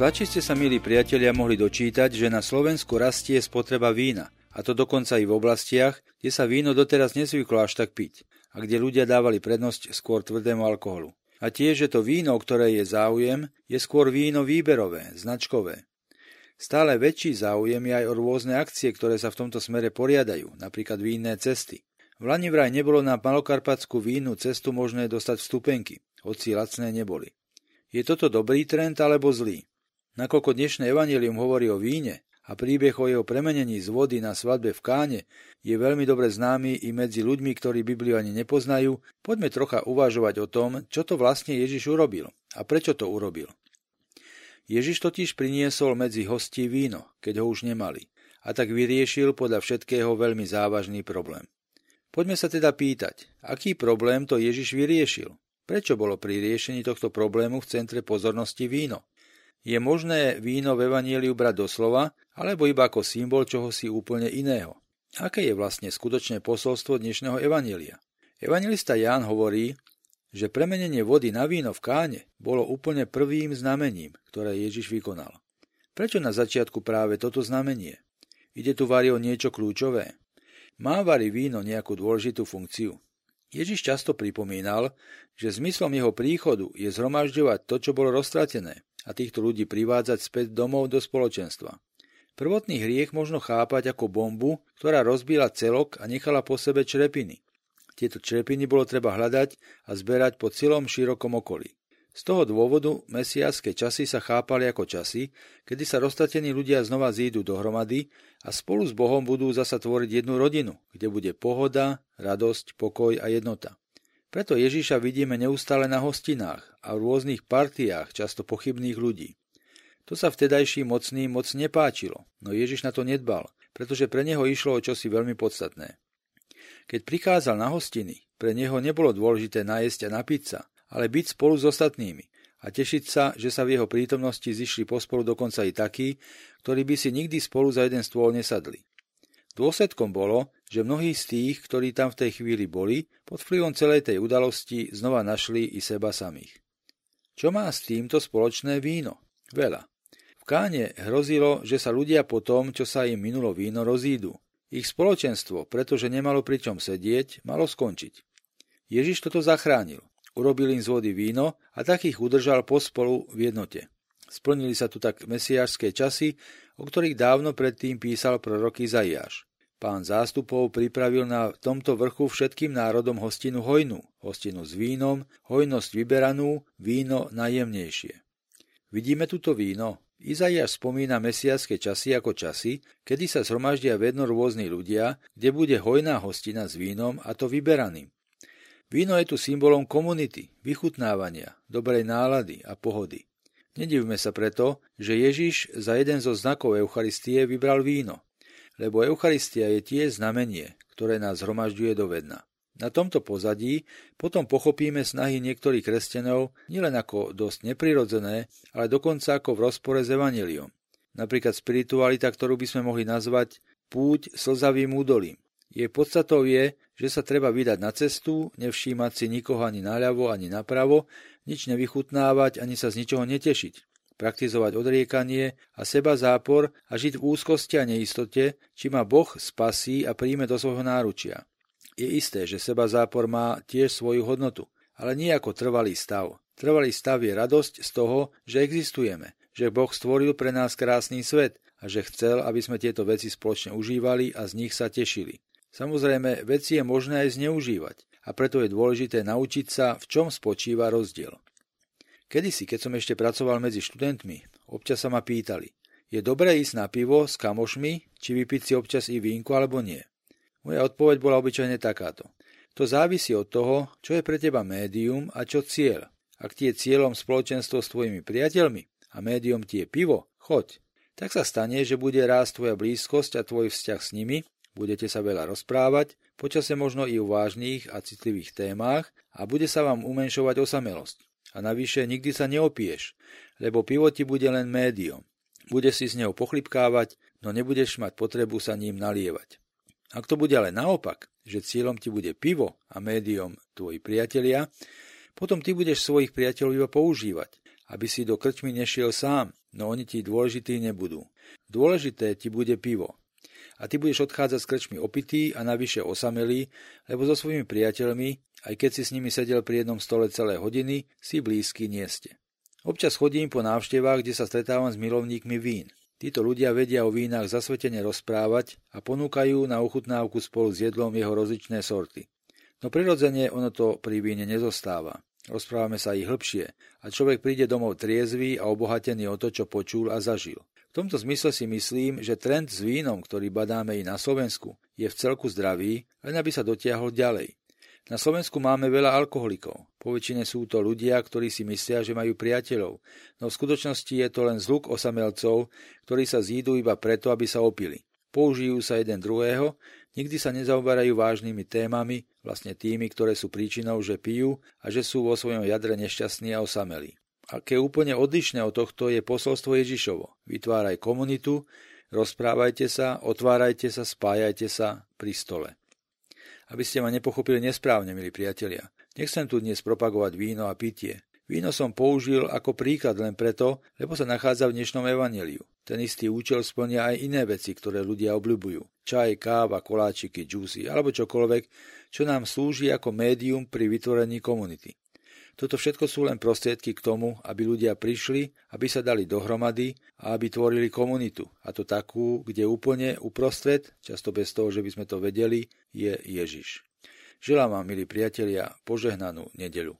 tlačiste sa, milí priatelia, mohli dočítať, že na Slovensku rastie spotreba vína, a to dokonca i v oblastiach, kde sa víno doteraz nezvyklo až tak piť a kde ľudia dávali prednosť skôr tvrdému alkoholu. A tiež, že to víno, ktoré je záujem, je skôr víno výberové, značkové. Stále väčší záujem je aj o rôzne akcie, ktoré sa v tomto smere poriadajú, napríklad vínne cesty. V Lani vraj nebolo na malokarpatskú vínu cestu možné dostať vstupenky, hoci lacné neboli. Je toto dobrý trend alebo zlý? Nakoľko dnešné evanelium hovorí o víne a príbeh o jeho premenení z vody na svadbe v Káne je veľmi dobre známy i medzi ľuďmi, ktorí Bibliu ani nepoznajú, poďme trocha uvažovať o tom, čo to vlastne Ježiš urobil a prečo to urobil. Ježiš totiž priniesol medzi hostí víno, keď ho už nemali, a tak vyriešil podľa všetkého veľmi závažný problém. Poďme sa teda pýtať, aký problém to Ježiš vyriešil? Prečo bolo pri riešení tohto problému v centre pozornosti víno? Je možné víno v Evanieliu brať doslova, alebo iba ako symbol čohosi úplne iného? Aké je vlastne skutočné posolstvo dnešného Evanielia? Evangelista Ján hovorí, že premenenie vody na víno v káne bolo úplne prvým znamením, ktoré Ježiš vykonal. Prečo na začiatku práve toto znamenie? Ide tu vari niečo kľúčové. Má vari víno nejakú dôležitú funkciu? Ježiš často pripomínal, že zmyslom jeho príchodu je zhromažďovať to, čo bolo roztratené a týchto ľudí privádzať späť domov do spoločenstva. Prvotný hriech možno chápať ako bombu, ktorá rozbila celok a nechala po sebe črepiny. Tieto črepiny bolo treba hľadať a zberať po celom širokom okolí. Z toho dôvodu mesiaské časy sa chápali ako časy, kedy sa roztatení ľudia znova zídu dohromady a spolu s Bohom budú zasa tvoriť jednu rodinu, kde bude pohoda, radosť, pokoj a jednota. Preto Ježíša vidíme neustále na hostinách a v rôznych partiách často pochybných ľudí. To sa vtedajším mocným moc nepáčilo, no Ježiš na to nedbal, pretože pre neho išlo o čosi veľmi podstatné. Keď prichádzal na hostiny, pre neho nebolo dôležité najesť a napiť sa, ale byť spolu s ostatnými a tešiť sa, že sa v jeho prítomnosti zišli pospolu dokonca i takí, ktorí by si nikdy spolu za jeden stôl nesadli. Dôsledkom bolo, že mnohí z tých, ktorí tam v tej chvíli boli, pod vplyvom celej tej udalosti znova našli i seba samých. Čo má s týmto spoločné víno? Veľa. V káne hrozilo, že sa ľudia po tom, čo sa im minulo víno, rozídu. Ich spoločenstvo, pretože nemalo pri čom sedieť, malo skončiť. Ježiš toto zachránil. Urobil im z vody víno a tak ich udržal pospolu v jednote. Splnili sa tu tak mesiašské časy, o ktorých dávno predtým písal prorok Izaiáš. Pán zástupov pripravil na tomto vrchu všetkým národom hostinu hojnú, hostinu s vínom, hojnosť vyberanú, víno najjemnejšie. Vidíme tuto víno, Izaiáš spomína mesiacké časy ako časy, kedy sa zhromaždia vedno rôzni ľudia, kde bude hojná hostina s vínom a to vyberaným. Víno je tu symbolom komunity, vychutnávania, dobrej nálady a pohody. Nedivme sa preto, že Ježiš za jeden zo znakov Eucharistie vybral víno, lebo Eucharistia je tiež znamenie, ktoré nás zhromažďuje do vedna. Na tomto pozadí potom pochopíme snahy niektorých kresťanov nielen ako dosť neprirodzené, ale dokonca ako v rozpore s evaneliom. Napríklad spiritualita, ktorú by sme mohli nazvať púť slzavým údolím. Jej podstatou je, že sa treba vydať na cestu, nevšímať si nikoho ani naľavo, ani napravo, nič nevychutnávať, ani sa z ničoho netešiť praktizovať odriekanie a seba zápor a žiť v úzkosti a neistote, či ma Boh spasí a príjme do svojho náručia. Je isté, že seba zápor má tiež svoju hodnotu, ale nie ako trvalý stav. Trvalý stav je radosť z toho, že existujeme, že Boh stvoril pre nás krásny svet a že chcel, aby sme tieto veci spoločne užívali a z nich sa tešili. Samozrejme, veci je možné aj zneužívať a preto je dôležité naučiť sa, v čom spočíva rozdiel. Kedysi, keď som ešte pracoval medzi študentmi, občas sa ma pýtali, je dobré ísť na pivo s kamošmi, či vypiť si občas i vínku alebo nie. Moja odpoveď bola obyčajne takáto. To závisí od toho, čo je pre teba médium a čo cieľ. Ak ti je cieľom spoločenstvo s tvojimi priateľmi a médium ti je pivo, choď. Tak sa stane, že bude rásť tvoja blízkosť a tvoj vzťah s nimi, budete sa veľa rozprávať, počase možno i o vážnych a citlivých témach a bude sa vám umenšovať osamelosť. A navyše nikdy sa neopieš, lebo pivo ti bude len médium. Bude si z neho pochlipkávať, no nebudeš mať potrebu sa ním nalievať. Ak to bude ale naopak, že cieľom ti bude pivo a médium tvoji priatelia, potom ty budeš svojich priateľov iba používať aby si do krčmy nešiel sám, no oni ti dôležití nebudú. Dôležité ti bude pivo. A ty budeš odchádzať z krčmy opitý a navyše osamelý, lebo so svojimi priateľmi, aj keď si s nimi sedel pri jednom stole celé hodiny, si blízky nie ste. Občas chodím po návštevách, kde sa stretávam s milovníkmi vín. Títo ľudia vedia o vínach zasvetene rozprávať a ponúkajú na ochutnávku spolu s jedlom jeho rozličné sorty. No prirodzene ono to pri víne nezostáva. Rozprávame sa ich hĺbšie a človek príde domov triezvy a obohatený o to, čo počul a zažil. V tomto zmysle si myslím, že trend s vínom, ktorý badáme i na Slovensku, je v celku zdravý, len aby sa dotiahol ďalej. Na Slovensku máme veľa alkoholikov. Po väčšine sú to ľudia, ktorí si myslia, že majú priateľov, no v skutočnosti je to len zluk osamelcov, ktorí sa zídu iba preto, aby sa opili. Použijú sa jeden druhého, nikdy sa nezaoberajú vážnymi témami, vlastne tými, ktoré sú príčinou, že pijú a že sú vo svojom jadre nešťastní a osamelí. Aké úplne odlišné od tohto je posolstvo Ježišovo. Vytváraj komunitu, rozprávajte sa, otvárajte sa, spájajte sa pri stole aby ste ma nepochopili nesprávne, milí priatelia. Nechcem tu dnes propagovať víno a pitie. Víno som použil ako príklad len preto, lebo sa nachádza v dnešnom evaneliu. Ten istý účel splnia aj iné veci, ktoré ľudia obľúbujú. Čaj, káva, koláčiky, džúsy alebo čokoľvek, čo nám slúži ako médium pri vytvorení komunity. Toto všetko sú len prostriedky k tomu, aby ľudia prišli, aby sa dali dohromady a aby tvorili komunitu. A to takú, kde úplne uprostred, často bez toho, že by sme to vedeli, je Ježiš. Želám vám, milí priatelia, požehnanú nedeľu.